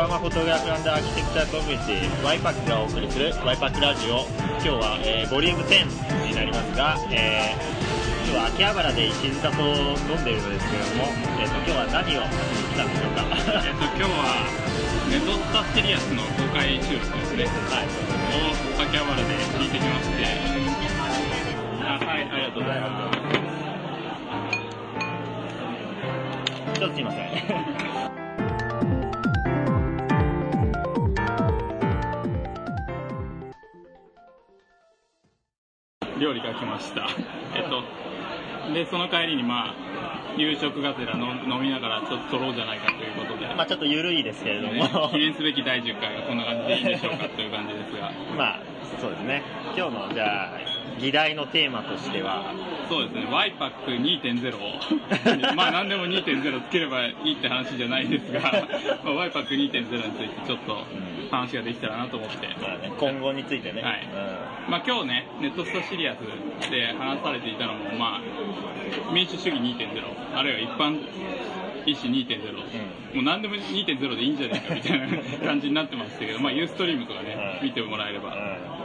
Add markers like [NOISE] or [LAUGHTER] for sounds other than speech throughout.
横浜フォトグラフアーキテクチャコミュニティワイパックがお送りするワイパックラジオ。今日は、えーボリューム10になりますが、えー今日は秋葉原で石塚と飲んでいるのですけれども、えーと今日は何をしたんでしょうか？えっと、今日はネトスタシリアスの公開収録ですね。はい。を秋葉原で聞いてきまして。あはいありがとうございまちょっとすいません料理が来ました。[LAUGHS] えっとでその帰りにまあ夕食がてらの飲みながらちょっと撮ろうじゃないかということで、まあちょっと緩いですけれども、ね [LAUGHS] 記念すべき第10回がこんな感じでいいんでしょうかという感じですが。[LAUGHS] まあそうですね。今日のじゃあ議題のテーマとしては。そうですね。YPAC2.0 [LAUGHS] まあ何でも2.0つければいいって話じゃないですが、[LAUGHS] まあ、YPAC2.0 についてちょっと話ができたらなと思って。まあね、今後についてね、はい。まあ、今日ね、ネットスタシリアスで話されていたのも、まあ、民主主義2.0、あるいは一般意思2.0、もう何でも2.0でいいんじゃないかみたいな感じになってましたけど、まあ、ユーストリームとかね、うん。見てもらえれば、うん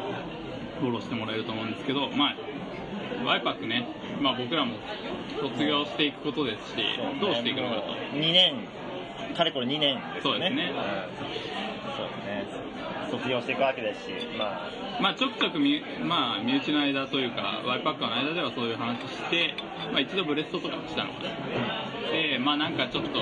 フォローしてもらえると思うんですけど、まあ、ワイパックね、まあ、僕らも卒業していくことですし、どうしていくのかと。2年。かれこれ2年ですね。そうですね。んそうですね。卒業していくわけですしままあ、ちょくちょくみ、まあ、身内の間というか、ワイパッカーの間ではそういう話して、まあ、一度ブレストとかもしたのかな。で、まあ、なんかちょっと、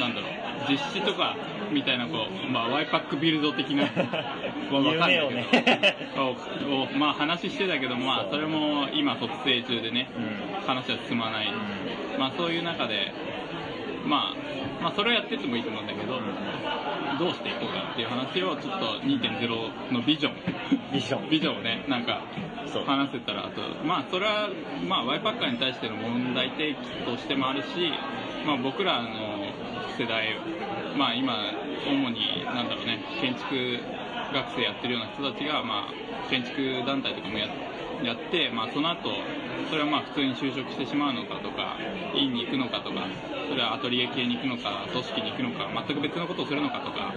なんだろう、実施とかみたいな、こう、まあ、ワイパックビルド的な、[LAUGHS] まあわかんないけど。夢をまあ、話してたけど、まあ、それも今、卒生中でね、うん。話は進まない。まあ、そういう中で、まあ、まあ、それをやってってもいいと思うんだけど、どうしていこうかっていう話をちょっと2.0のビジョン、ビジョン。ビジョンをね、なんか話せたらと、まあそれは、まあワイパッカーに対しての問題提起としてもあるし、まあ僕らの世代、まあ今、主に、なんだろうね、建築学生やってるような人たちが、まあ建築団体とかもややって、まあその後、それはまあ普通に就職してしまうのかとか、院に行くのかとか、それはアトリエ系に行くのか、組織に行くのか、全く別のことをするのかとか、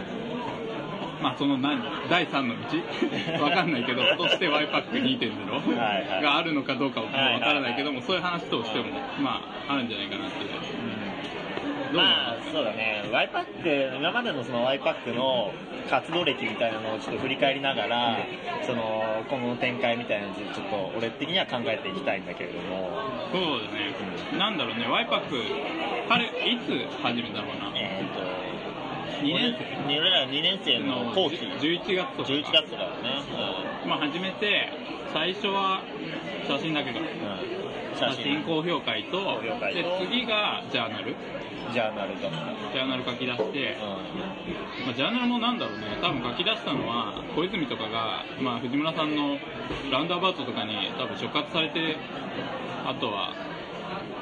まあその何第3の道？[LAUGHS] わかんないけど、として YPAC2.0 はいはい。があるのかどうかもわからないけども、そういう話としても、まああるんじゃないかなっていう。どうまあそうだね。ワイパック今までのそのワイパックの活動歴みたいなのをちょっと振り返りながら、その今後の展開みたいなのをちょっと俺的には考えていきたいんだけれども。そうだね。なんだろうね、YPAC、彼、いつ始めたのかな？えっ、と2年生？俺ら2年生の後期。11月とか。11月だよねまあ始めて、最初は写真だけか。うん、うん、写真高評会と、会と。で、次がジャーナル。ジャーナルだった。ジャーナル書き出して、うまあ、ジャーナルもなんだろうね、多分書き出したのは、小泉とかが、まあ、藤村さんのラウンドアバウトとかに多分触発されて、あとは、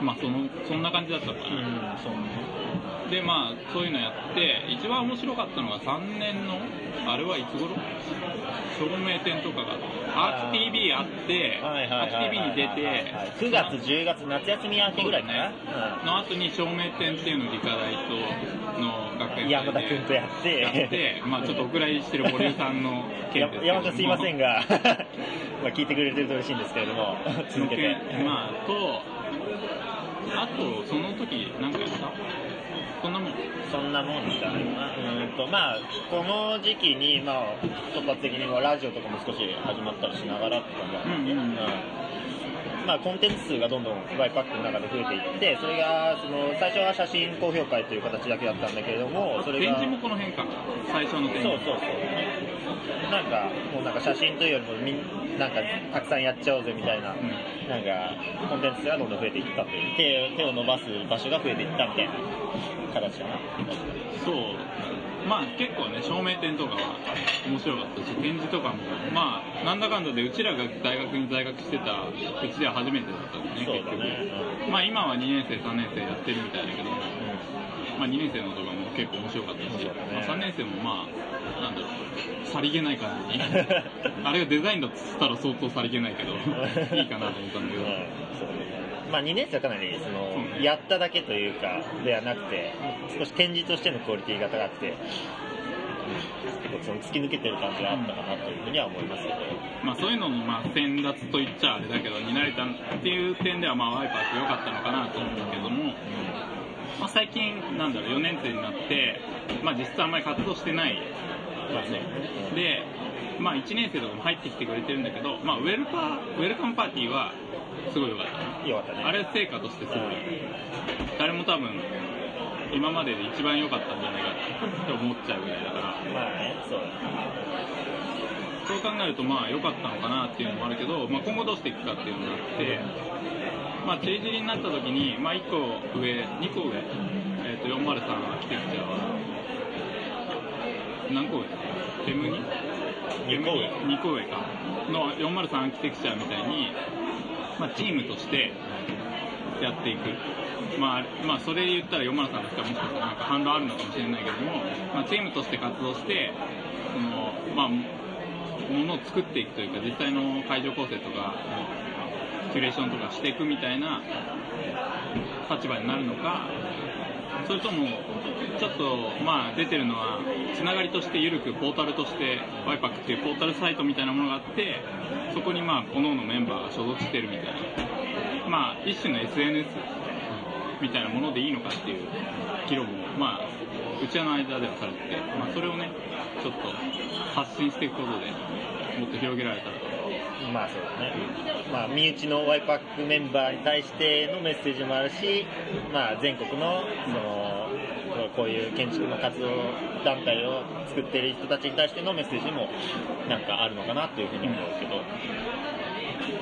まあ、その、そんな感じだったのかん、うな。ん、そうね。で、まあ、そういうのやって、一番面白かったのが3年の、あれはいつ頃？照明展とかが、アーキ TV あって、アーキ TV に出て、9月10月夏休み明けぐらいかな、の後に照明展っていうのを理科大との学会うん、山田君とやって。やって、まあちょっとお蔵入りしてる堀江さんの件です山田すいませんが [LAUGHS] まあ聞いてくれてると嬉しいんですけれども続けて。まあと、あとその時なんかやった？そんなもん。そんなもんじゃないかなうんとまあこの時期にまあ突発的にラジオとかも少し始まったりしながらって感じなんだけど、うんうんうんまあ、コンテンツ数がどんどんワイパックの中で増えていってそれがその最初は写真高評会という形だけだったんだけれどもそれが展示もこの辺か。最初の展示。そうそうそうなんかもうなんか写真というよりもみんなんかたくさんやっちゃおうぜみたいな、うんなんかコンテンツがどんどん増えていったという手手を伸ばす場所が増えていったみたいな形かなそう。まあ結構ね、照明展とかは面白かったし、展示とかも、まあなんだかんだでうちらが大学に在学してたうちでは初めてだったんでね、そう結局。だね、まあ今は2年生、3年生やってるみたいだけど、うん。まあ、2年生のとかも結構面白かったし、ね。まあ、3年生もまあ、なんだろう、さりげない感じに、[LAUGHS] あれがデザインだっつったら相当さりげないけど、[LAUGHS] いいかなと思ったんだけど、まあ、2年生はかなりその、ね。やっただけというかではなくて少し展示としてのクオリティが高くて結構その突き抜けてる感じがあったかなというふうには思いますけど。まあ、そういうののまあ先達と言っちゃあれだけど、担えたっていう点では、まあ、ワイパーって良かったのかなと思うけども、まあ、最近、なんだろう、4年生になって、まあ、実質あんまり活動してないで、まあ、1年生とかも入ってきてくれてるんだけど、まあ、ウェルパー、ウェルカムパーティーは、すごい良かった。よかったね。あれ成果としてすごい、誰も多分、今までで一番良かったんじゃないかって思っちゃうぐらいだから、まあね、そうだね。そう考えるとまあ良かったのかなっていうのもあるけど、まあ、今後どうしていくかっていうのがあって、まあ、チリジリになった時に、まあ、1個上、2個上、えー、と403アーキテクチャーは、何個上 ?M2? 二個上？M2 個上か。の403アーキテクチャーみたいに、まあ、チームとしてやっていく。まあ、まあ、それで言ったら403としてはもしかしたらなんか反論あるのかもしれないけども、まあ、チームとして活動して、その、まあ、ものを作っていくというか、実際の会場構成とか、キュレーションとかしていくみたいな立場になるのか、それとも、ちょっと、まあ、出てるのは、つながりとして緩くポータルとして、ワイパックっていうポータルサイトみたいなものがあって、そこにまあ、各々メンバーが所属してるみたいな、まあ、一種の SNS みたいなものでいいのかっていう議論も、まあ、うちの間ではされてて、まあ、それをね、ちょっと発信していくことでもっと広げられたらと。まあそうだね。まあ身内のワイパックメンバーに対してのメッセージもあるし、まあ全国の、その、こういう建築の活動団体を作っている人たちに対してのメッセージもなんかあるのかなというふうに思うけど。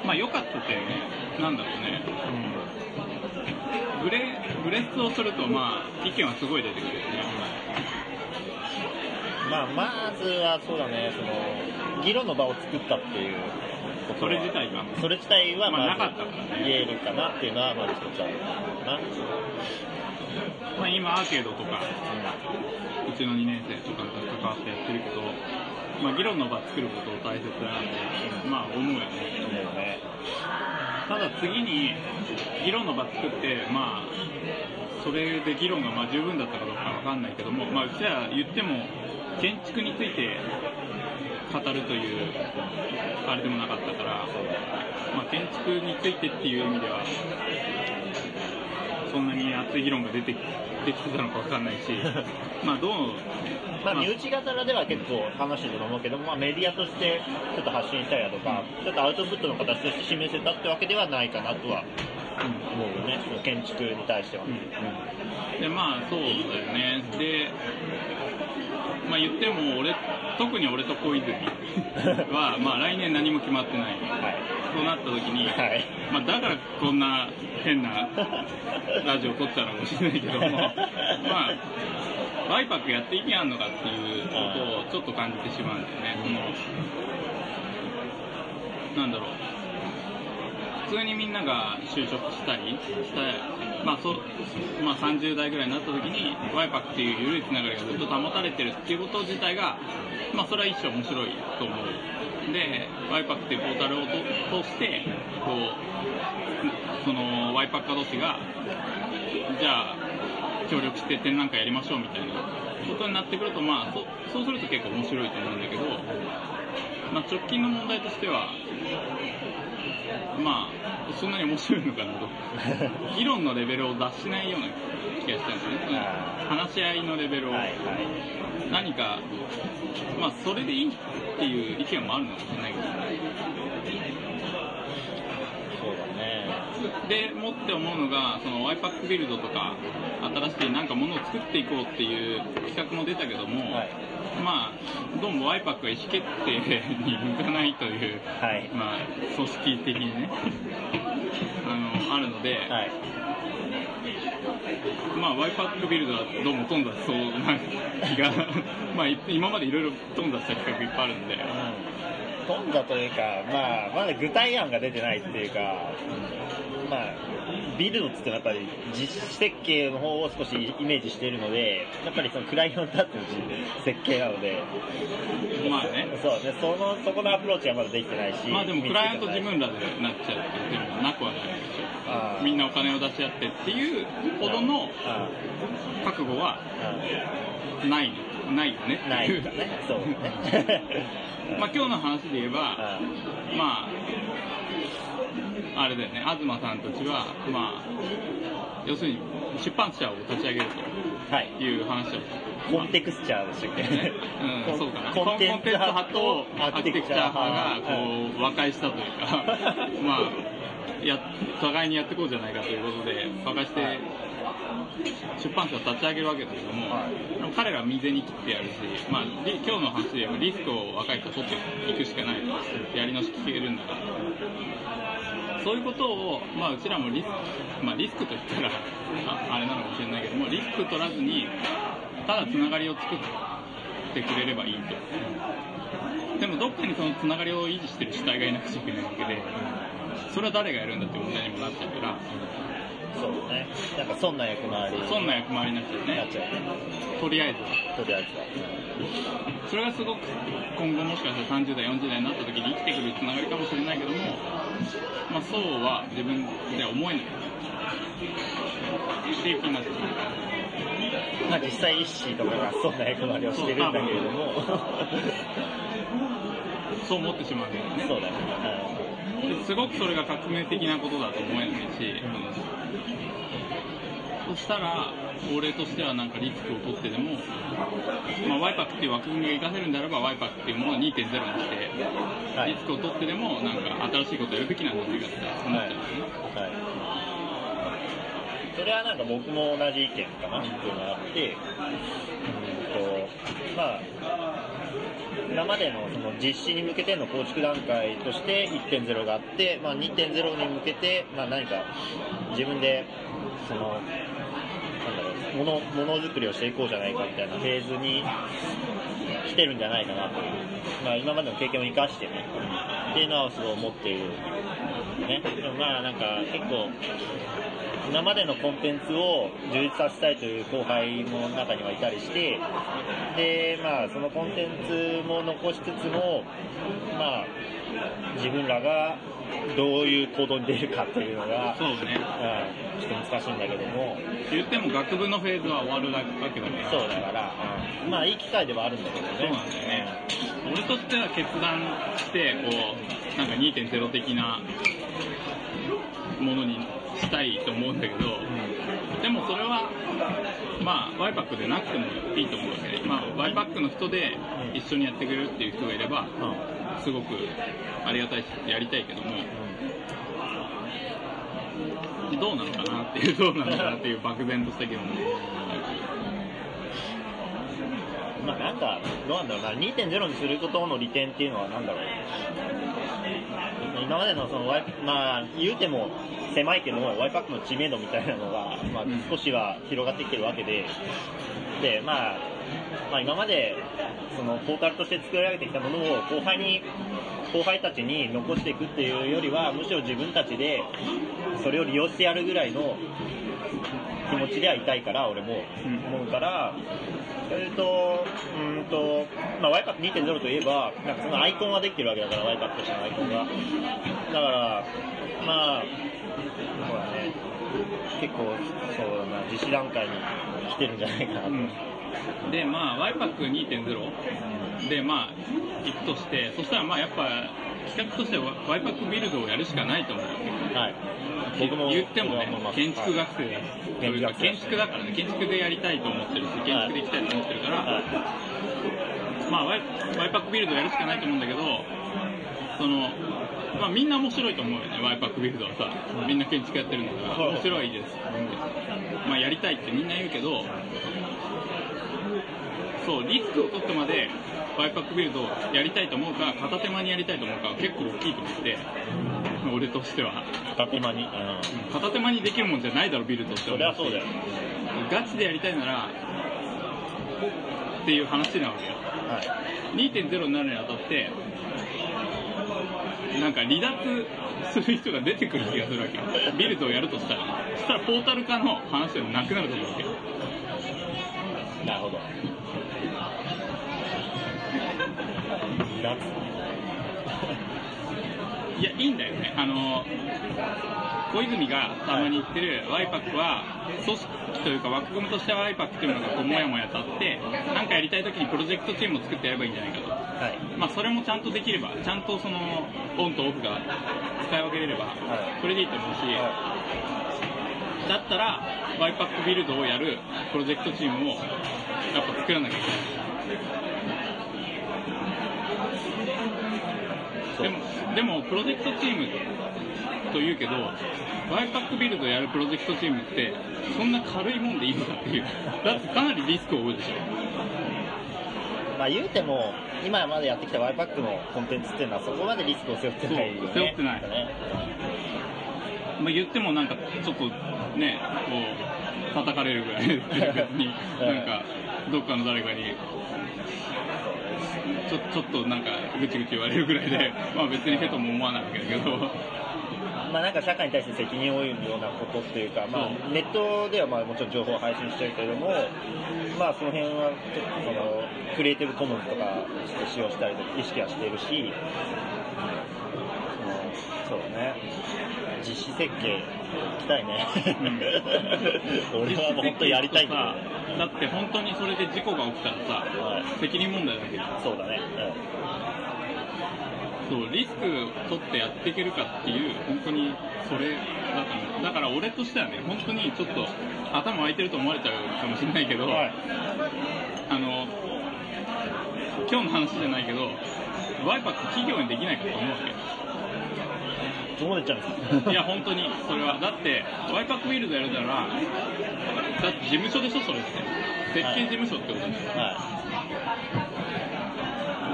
まあ良かった点ね、なんだろうね、ブレ、ブレストをするとまあ意見はすごい出てくるよね。まあまずはそうだね、その、議論の場を作ったっていうことそはれ自体が。それ自体はまあなかったからね言えるかなっていうのはまず一つあるかな。まあ今アーケードとか、うちの2年生とかが関わってやってるけど、まあ議論の場作ること大切なんで、まあ思うよね。思うね。ただ次に議論の場作って、まあ、それで議論がまあ十分だったかどうかわかんないけども、まあ、うちは言っても建築について語るというあれでもなかったから、まあ、建築についてっていう意味ではそんなに熱い議論が出てきてたのかわかんないし、[LAUGHS] まあどう、まあ、身内型では結構話してたと思うけど、まあ、メディアとしてちょっと発信したりだとか、ちょっとアウトプットの形として示せたってわけではないかなとは思うよね、その建築に対しては。でまあそうだよねでまあ言っても俺特に俺と小泉 [LAUGHS] はまあ来年何も決まってないはい。そうなった時に、はい。まあ、だからこんな変な [LAUGHS] ラジオ撮ったのかもしれないけどもまあワイパックやって意味あんのかっていうことをちょっと感じてしまうんだよねそのなんだろう普通にみんなが就職したりしたまあそまあ、30代ぐらいになった時にワイパックっていう緩いつながりがずっと保たれてるっていうこと自体が、まあ、それは一生面白いと思う。でワイパックっていうポータルを通してこうそのワイパッカ同士がじゃあ協力して展覧会やりましょうみたいなことになってくると、まあ、そそうすると結構面白いと思うんだけど、まあ、直近の問題としてはまあそんなに面白いのかなと。[LAUGHS] 議論のレベルを脱しないような気がしたんですよね。そ話し合いのレベルを。何かまあそれでいいっていう意見もあるのかもしれないけどそうだね。でもって思うのがそのワイパックビルドとか新しいなんかものを作っていこうっていう企画も出たけども、はい。まあどうもワイパックは意思決定に向かないという、はい。まあ組織的にね [LAUGHS] あのあるので、はい。まあワイパックビルドはどうも頓挫しそうな気が [LAUGHS] まあい今までいろいろ頓挫した企画いっぱいあるんで、飛んだというか、まあ、まだ具体案が出てないっていうか、まあ、ビルドって言ってもやっぱり実施設計の方を少しイメージしているので、やっぱりそのクライアントだっていう設計なので、まあね。そうね、その、そこのアプローチはまだできてないし、まあでもクライアント自分ららでなっちゃうっていう点もなくはないでしあょみんなお金を出し合ってっていうほどのあ覚悟はあない。ないよね。ないいうかね。そうね。[LAUGHS] まあ今日の話で言えば、うまあ、あれだよね、東さんたちは、まあ、要するに出版社を立ち上げる。とい。う話を、コンテクスチャーでしたっけ？ね、うん、そうかな。コンテンツ派とアーキテクチャ派が、こう、和解したというか、まあ、や、互いにやっていこうじゃないかということで、和解して、出版社を立ち上げるわけだけども、でも彼らは未然に切ってやるし、まあ、リ今日の話で言えばリスクを若い人は取っていくしかないと、やり直し聞けるんだから。そういうことを、まあ、うちらもリスク、まあ、リスクと言ったらああれなのかもしれないけども、リスク取らずに、ただつながりを作ってくれればいいと。でも、どっかにそのつながりを維持してる主体がいなくちゃいけないわけで、それは誰がやるんだって問題にもなっちゃうから、そうね。なんかそんな役回り。そんな役回りになっちゃうね。なっちゃうね。とりあえず。とりあえずそれがすごく今後もしかしたら30代、40代になった時に生きてくるつながりかもしれないけども、まあそうは自分では思えない。っていう気になってくる。は。まあ実際、イッシーとかがそんな役回りをしてるんだけれども。そう思ってしまうんだよね。そうだね。ですごくそれが革命的なことだと思えないし、そしたら、俺としてはなんかリスクを取ってでも、まあ、ワイパックっていう枠組みが活かせるんであれば、ワイパックっていうものを2.0にして、はいリスクを取ってでも、なんか新しいことをやるべきなんじゃないかって思っちゃうんですね。はい。それはなんか僕も同じ意見かなっていうのがあって、うんと、まあ、今までのその実施に向けての構築段階として1.0があって、まあ、2.0に向けて、まあ、何か自分でそのなんだろうものものづくりをしていこうじゃないかみたいなフェーズに来てるんじゃないかなという、まあ、今までの経験を生かしてねっていうのはすごい思っている、ね、でもまあなんか結構今までのコンテンツを充実させたいという後輩の中にはいたりして、で、まあ、そのコンテンツも残しつつも、まあ、自分らがどういう行動に出るかっていうのが、そうね。うん、ちょっと難しいんだけども、言っても学部のフェーズは終わるわけだから。そうだから、うんまあ、いい機会ではあるんだけどね。そうなんだよね。俺としては決断して、こう、なんか2.0的なものにしたいと思うんだけど、でもそれは、まあ、ワイパックでなくてもいいと思うわけで、まあ、ワイパックの人で一緒にやってくれるっていう人がいれば、すごくありがたいし、やりたいけども、どうなのかなっていう、どうなのかなっていう漠然とした疑問で。まあなんか、どうなんだろうな、2.0にすることの利点っていうのはなんだろう。今までのそのワイ、まあ言うても狭いけども、ワイパックの知名度みたいなのが、まあうん。少しは広がってきてるわけで、で、まあ、まあ今まで、そのポータルとして作り上げてきたものを後輩に、後輩たちに残していくっていうよりは、むしろ自分たちでそれを利用してやるぐらいの気持ちではいたいから、俺もうん思うから、えっと、うーんと、まあ、ワイパック2.0といえば、なんかそのアイコンはできてるわけだから、ワイパックとしてのアイコンが。だから、まあ、そうだね、結構、そうだな、実施段階に来てるんじゃないかなと。うんで、まあ、ワイパック2.0で、まあ、行くとして、そしたらまあ、やっぱ、企画としてはワイパックビルドをやるしかないと思う。はい。僕も、言ってもね建築学生だというか、建築だからね、建築でやりたいと思ってるし、建築で行きたいと思ってるから、はい。まあワイ、ワイパックビルドやるしかないと思うんだけど、その、まあみんな面白いと思うよね、ワイパックビルドはさ。みんな建築やってるんだから、はい。面白いです。まあやりたいってみんな言うけど、そう、リスクを取ってまで、ワイパックビルドをやりたいと思うか、片手間にやりたいと思うかは結構大きいと思って、[LAUGHS] 俺としては。片手間に？うん。片手間にできるもんじゃないだろ、ビルドってそ思うしりゃそうだよ。ガチでやりたいなら、っていう話なわけよ。はい。2.0になるにあたって、なんか離脱する人が出てくる気がするわけよ。ビルドをやるとしたら。そしたらポータル化の話はなくなると思うわけよ。なるほど。いや、いいんだよね。あの、小泉がたまに言ってるワイパックは組織というか枠組みとしてはワイパックというのがこうもやもやとあってなんかやりたい時にプロジェクトチームを作ってやればいいんじゃないかと、はい。まあ、それもちゃんとできればちゃんとそのオンとオフが使い分けれればはい。それでいいと思うし、だったらワイパックビルドをやるプロジェクトチームをやっぱ作らなきゃいけないそうでも、でも、プロジェクトチームと言うけど、ワイパックビルドやるプロジェクトチームって、そんな軽いもんでいいのかっていう。[LAUGHS] だってかなりリスクを負うでしょ。まあ言うても、今までやってきたワイパックのコンテンツっていうのはそこまでリスクを背負ってないよね。背負ってないねまあ、言ってもなんか、ちょっとね、こう、叩かれるぐらいで別に、[LAUGHS] なんか、どっかの誰かに、ちょちょっとなんか、ぐちぐち言われるぐらいで、[LAUGHS] まあ別にへとも思わないわけだけど、[LAUGHS] まあなんか社会に対して責任を負うようなことっていうか、まあネットではまあもちろん情報を配信してるけれども、まあその辺はちょっとその、クリエイティブコモンズとか使用したりとか意識はしているし、そうだね。実施設計、きたいね。[LAUGHS] 俺はもう本当にやりたいんださだって本当にそれで事故が起きたらさ、はい責任問題だけど、そうだね。そう、リスク取ってやっていけるかっていう、本当にそれだと思う。だから俺としてはね、本当にちょっと頭空いてると思われちゃうかもしれないけど、うん。はい。あの、今日の話じゃないけど、ワイパック企業にできないかと思うわけ。どうなっちゃうんですかいや、本当に、それは。だって、ワイパックビルドやるなら、だって事務所でしょ、それって。設計事務所ってことでしょ。は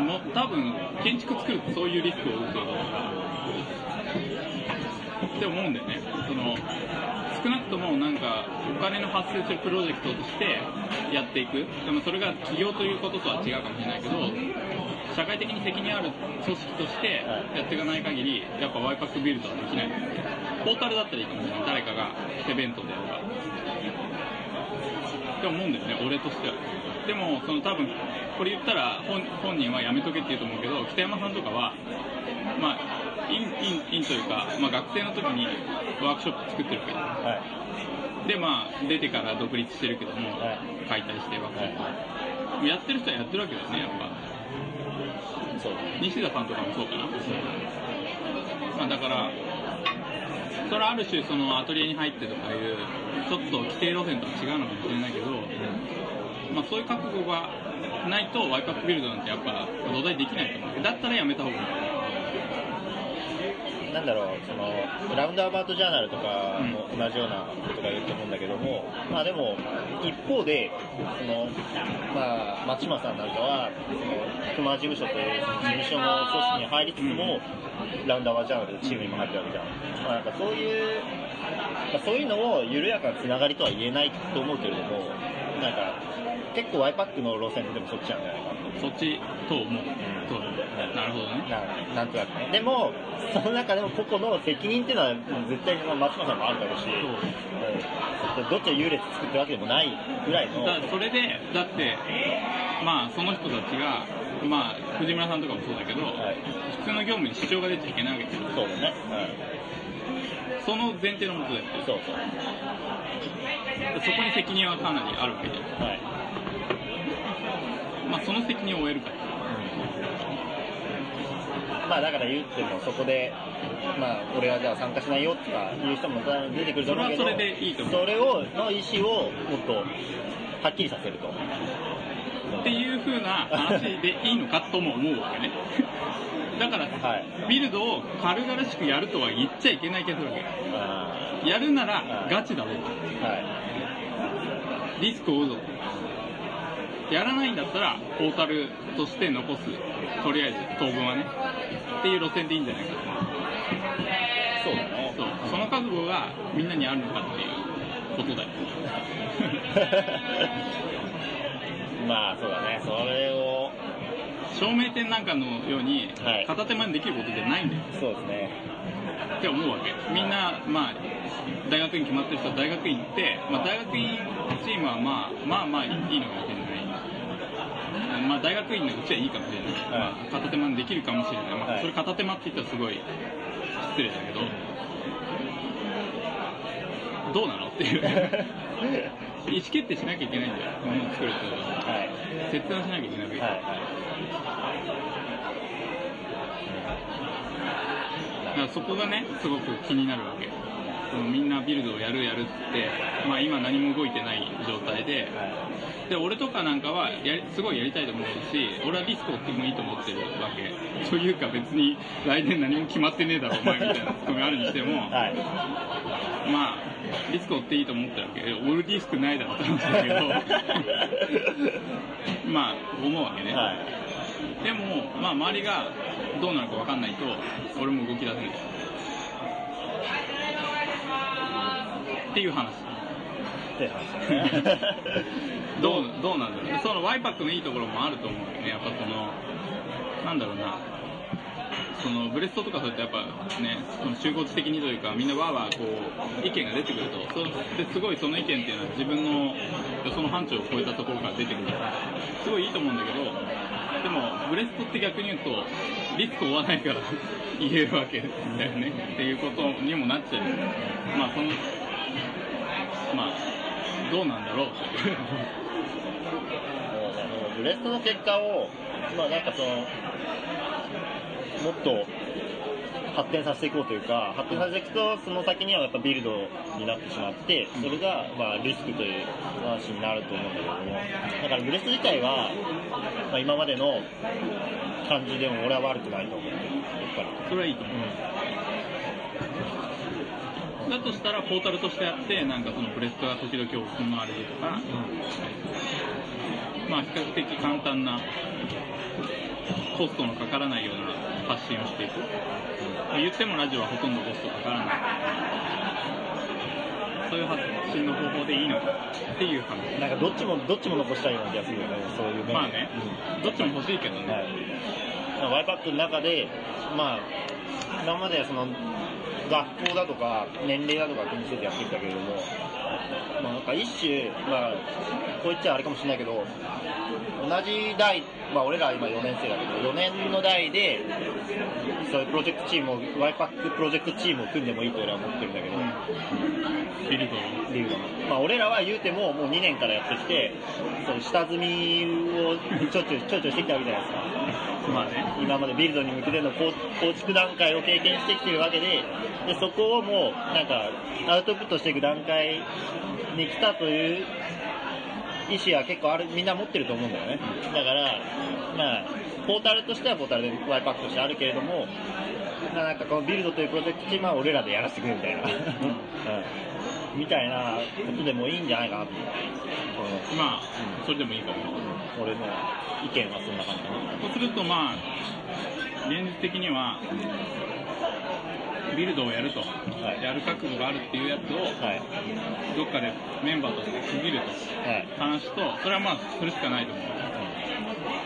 もう多分、建築作るとそういうリスクを負うってことだから。って思うんだよね。その、少なくともなんか、お金の発生するプロジェクトとしてやっていく。でもそれが企業ということとは違うかもしれないけど、社会的に責任ある組織としてやっていかない限り、やっぱワイパックビルドはできない。ポータルだったらいいかもしれない。誰かが手弁当でやるから。って思うんだよね、俺としては。でも、その多分、これ言ったら本本人はやめとけって言うと思うけど、北山さんとかは、まあ、イン、イン、インというか、まあ学生の時にワークショップ作ってるわけじゃんい。はい。で、まあ、出てから独立してるけども、はい解体してワークショップ。やってる人はやってるわけだよね、やっぱ。そう。西田さんとかもそうかな。まあだから、それはある種そのアトリエに入ってとかいう、ちょっと規定路線とは違うのかもしれないけど、まあそういう覚悟がないとワイパップビルドなんてやっぱ土台できないと思う。だったらやめた方がいい。なんだろう、その、ラウンドアバートジャーナルとかも同じようなことが言うと思うんだけども、まあでも、一方で、その、まあ、松島さんなんかは、その、熊事務所というその事務所の組織に入りつつも、ラウンドアバートジャーナルのチームにも入ってるわけじゃん。まあなんかそういう、まあ、そういうのを緩やかなつながりとは言えないと思うけれども、なんか、結構ワイパックの路線でもそっちなんじゃないかなと。そっちと思う。そうなるほどね。ななんとなくね。でも、その中でも個々の責任っていうのは絶対その松島さんもあるだろうし、うんどっちを優劣作ってるわけでもないぐらいの、だそれで、だって、まあその人たちが、まあ藤村さんとかもそうだけど、はい、普通の業務に支障が出ちゃいけないわけですよ。そうだね。その前提のもとで、うん、そうそう。そこに責任はかなりあるわけで、はい。まあその責任を負えるか。まあだから言ってもそこで、まあ俺はじゃあ参加しないよとかいう人も出てくると思うけど、それはそれでいいと思うそれを、の意思をもっとはっきりさせると。っていう風な話でいいのかとも思うわけね。[LAUGHS] だから、はいビルドを軽々しくやるとは言っちゃいけないけ。やるならはいガチだろはい。リスクを負うぞと。やらないんだったら、ポータルとして残す。とりあえず、当分はね。っていう路線でいいんじゃないかと。そうだね。そう。その覚悟がみんなにあるのかっていうことだよ。[LAUGHS] まあそうだね。それを、照明店なんかのようにはい、片手間にできることじゃないんだよ。そうですね。って思うわけ。みんな、まあ、大学院決まってる人は大学院行って、まあ大学院チームはまあ、まあまあいいのかもしれない。まあ大学院のうちはいいかもしれない。はいまあ片手間にできるかもしれない。まあはいそれ片手間って言ったらすごい失礼だけど、どうなのっていう [LAUGHS] 意思決定しなきゃいけないんだよものを作るってことははい。決断しなきゃいけないわけ、はい。はい。だからそこがねすごく気になるわけそのみんなビルドをやるやるって、まあ、今何も動いてない状態で。で俺とかなんかはやりすごいやりたいと思うし俺はリスクを負ってもいいと思ってるわけ。というか別に来年何も決まってねえだろお前みたいなツッコミあるにしても。[LAUGHS] はい。まあリスクを負っていいと思ってるわけ。俺リスクないだろって話だけど。[LAUGHS] まあ思うわけね、はい。でも、まあ、周りがどうなるか分かんないと俺も動き出せないっていう話。って。どうどうなんだろうね。そのワイパックのいいところもあると思うよね。やっぱそのなんだろうな。そのブレストとかそうやってやっぱねその集合値的にというかみんなわーわーこう意見が出てくると。そですごいその意見っていうのは自分のその範疇を超えたところから出てくるすごいいいと思うんだけどでもブレストって逆に言うとリスクを負わないから言えるわけだよね。っていうことにもなっちゃう。まあそのまあどうなんだろうブレストの結果を、まあなんかその、もっと発展させていこうというか、発展させていくと、その先にはやっぱビルドになってしまって、それがまあリスクという話になると思うんだけども、だからブレスト自体は、まあ、今までの感じでも俺は悪くないと思う。やっぱり。それはいいと思うだとしたらポータルとしてやってなんかそのブレストが時々行われるとか、まあ比較的簡単なコストのかからないような発信をしていく、言ってもラジオはほとんどコストかからない。そういう発信の方法でいいのかっていう話。なんかどっちも、どっちも残したいような気がするよね、そういう面で。まあね、どっちも欲しいけどね、はい、ワイパックの中で、まあ、今までその学校だとか年齢だとか気にせずやってきたけれども、まあ、なんか一種、まあ、こう言っちゃあれかもしれないけど、同じ代、まあ俺ら今4年生だけど、4年の代で、そういうプロジェクトチームを、ワイパックプロジェクトチームを組んでもいいと俺は思ってるんだけど、ビルドビルドの。まあ俺らは言うてももう2年からやってきて、そう下積みをちょいちょいちょいちょいしてきたわけじゃないですか。まあね今までビルドに向けての構構築段階を経験してきてるわけで、でそこをもうなんかアウトプットしていく段階に来たという意思は結構ある、みんな持ってると思うんだよね。だから、まあ、ポータルとしてはポータルでワイパックとしてあるけれども、まあなんかこのビルドというプロジェクトチームは俺らでやらせてくれみたいな、うんみたいなことでもいいんじゃないかなと思う。まあそれでもいいかもうん俺の意見はそんな感じかな。そうするとまあ現実的にはビルドをやると、い。やる覚悟があるっていうやつをはい。どっかでメンバーとして区切ると。はい。話とそれはまあそれしかないと思う。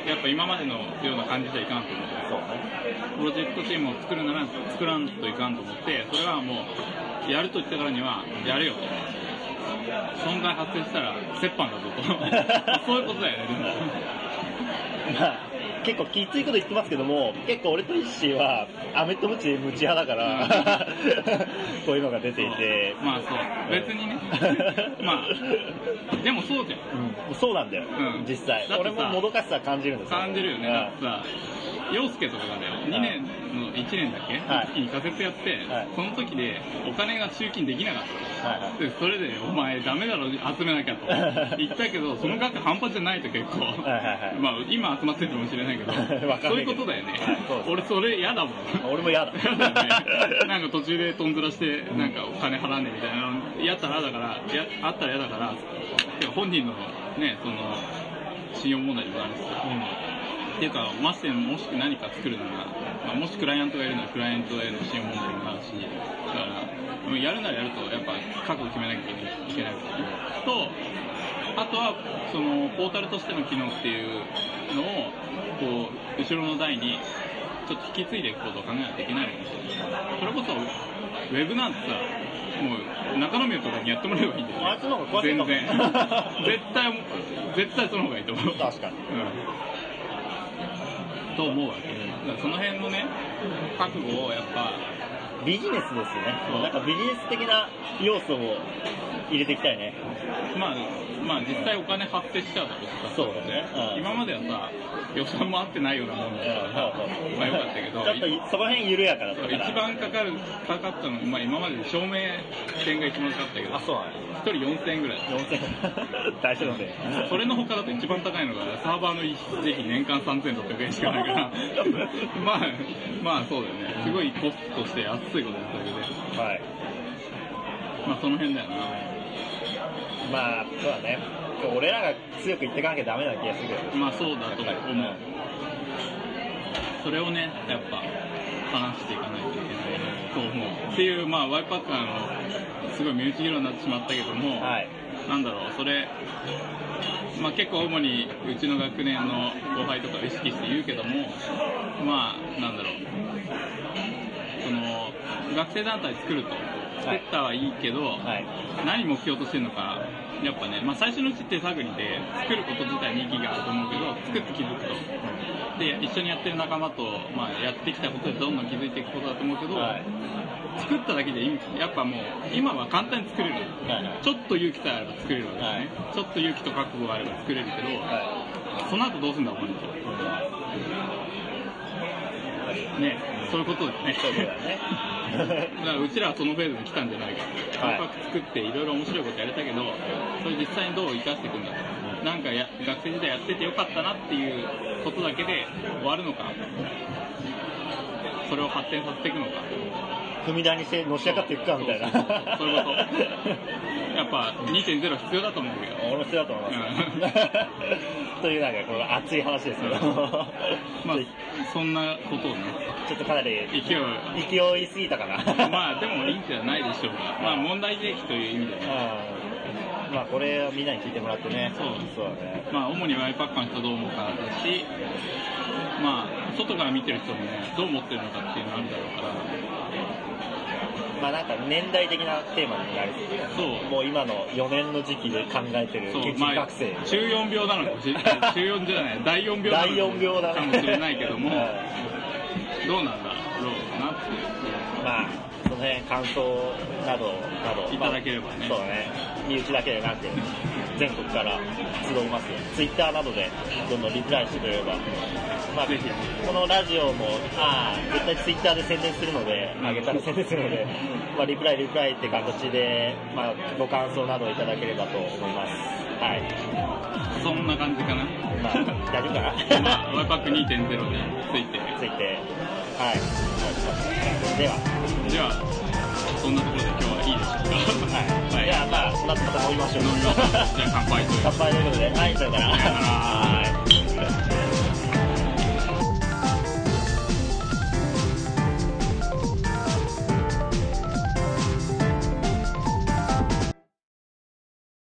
やっぱ今までのような感じじゃいかんと思うそうね。プロジェクトチームを作るなら作らんといかんと思ってそれはもうやると言ったからにはやれよと。損害発生したら折半だぞと。[LAUGHS] そういうことだよねでも。まあ、結構きついこと言ってますけども、結構俺とイッシーは、アメットムチで無知派だから、こういうのが出ていて、まあそう。別にね。[LAUGHS] まあ。でもそうじゃん。うん、そうなんだよ、うん。実際。俺ももどかしさ感じるんですよ。感じるよね。うんだってさ陽介とかがだよ2年の1年だっけ、はい。に仮説やって、はい。その時でお金が集金できなかった。はいはい。でそれで、お前ダメだろ、集めなきゃと。[LAUGHS] 言ったけど、その額半端じゃないと結構。はいはいはい。まあ、今集まってるかもしれないけど、[LAUGHS] わかんそうないいうけどことだよねはい俺それ嫌だもん。俺も嫌だ。嫌だよね。なんか途中でトンズラして、なんかお金払わねえみたいなの、やったら嫌だから、やあったら嫌だから、本人のね、その、信用問題にもなるしさ。っていうか、ましてもし何か作るなら、まあ、もしクライアントがいるならクライアントへの信用問題にもなるし、だから、やるならやると、やっぱ覚悟決めなきゃいけないわけね。と、あとは、その、ポータルとしての機能っていうのを、こう、後ろの台に、ちょっと引き継いでいくことを考えないといけないわけですよ。それこそ、ウェブなんてさ、もう、中野宮とかにやってもらえばいいんだよ、ね。あいつの方が詳しいか全も然。絶対、絶対その方がいいと思う。確かに。うんと思うわけ、だからその辺のね覚悟をやっぱビジネスですよねそう。なんかビジネス的な要素を入れていきたいね。まあ、まあ実際お金発生しちゃうだろうしさそうだねうん今まではさ、予算も合ってないようなもんだからさ、まあよかったけど、ちょっといその辺緩やかだったから。一番かかる、かかったの、まあ今までで照明店が一番かかったけど、あ、そうなの一人4000円ぐらい。4000 [LAUGHS] 大丈夫で。それの他だと一番高いのが、サーバーの維持費年間3600円しかないから、[LAUGHS] まあ、まあそうだよね。すごいコストとして安いことだったけど、はい。まあその辺だよな。まあ、そうだね。俺らが強く言っていかなきゃダメな気がするけど。まあそうだと思う。それをね、やっぱ話していかないといけないと思う。っていう、まあワイパッカーのすごい身内議論になってしまったけども、はい。なんだろう、それ、まあ結構主にうちの学年の後輩とかを意識して言うけども、まあなんだろう、学生団体作ると。作ったはいいけど、はい。何目標としてるのか、やっぱね、まあ最初のうち手探りで作ること自体に意義があると思うけど、作って気づくと。で、一緒にやってる仲間と、まあやってきたことでどんどん気づいていくことだと思うけど、はい。作っただけでいいやっぱもう、今は簡単に作れる。はい。ちょっと勇気さえあれば作れるわけですね。はいちょっと勇気と覚悟があれば作れるけど、はその後どうすんだ、お前と。ね、そういうことですね。そうだよね。[LAUGHS] だからうちらはそのフェーズに来たんじゃないかと。はい万博作っていろいろ面白いことやれたけど、それ実際にどう生かしていくんだと。なんかや学生時代やっててよかったなっていうことだけで終わるのか、それを発展させていくのか。踏み台にしてのし上がっていくかみたいな。そういうこと。やっぱ2.0必要だと思うよ。俺も必要だと思います。というなんかこの熱い話ですけど。まあ、そんなことをね、ちょっとかなり勢い、勢いすぎたかな。まあでもいいんじゃないでしょうか。まあ問題提起という意味でね。うん。まあこれをみんなに聞いてもらってね。そうそうだね。まあ主にワイパッカーの人どう思うかだし、まあ外から見てる人もね、どう思ってるのかっていうのがあるだろうから、まあなんか年代的なテーマになりそうもう今の4年の時期で考えてるそう、建まあ築学生。中4病なのかもしれない。中4じゃない、第4病なの第4病だね。かもしれないけども、[LAUGHS] うんどうなんだろうなっていう。まあ、その辺感想など、など。いただければねまあそうだね。身内だけでなく、全国から集いますよ。ツイッターなどでどんどんリプライしてくれれば。まあ、ぜひこのラジオも、ああ、絶対ツイッターで宣伝するので、あげたら宣伝するので、まあ、リプライ、リプライって形で、まあ、ご感想などいただければと思います。はい。そんな感じかな。まあ、大丈夫かなまあ、ワイパック2.0について。ついて、はい。では、じゃあ、そんなところで今日はいいでしょうか？はい。はいじゃあ、まあ、この後また飲みましょう。飲みましょう。じゃあ乾杯という乾杯ということで、はい、さよなら。さよなら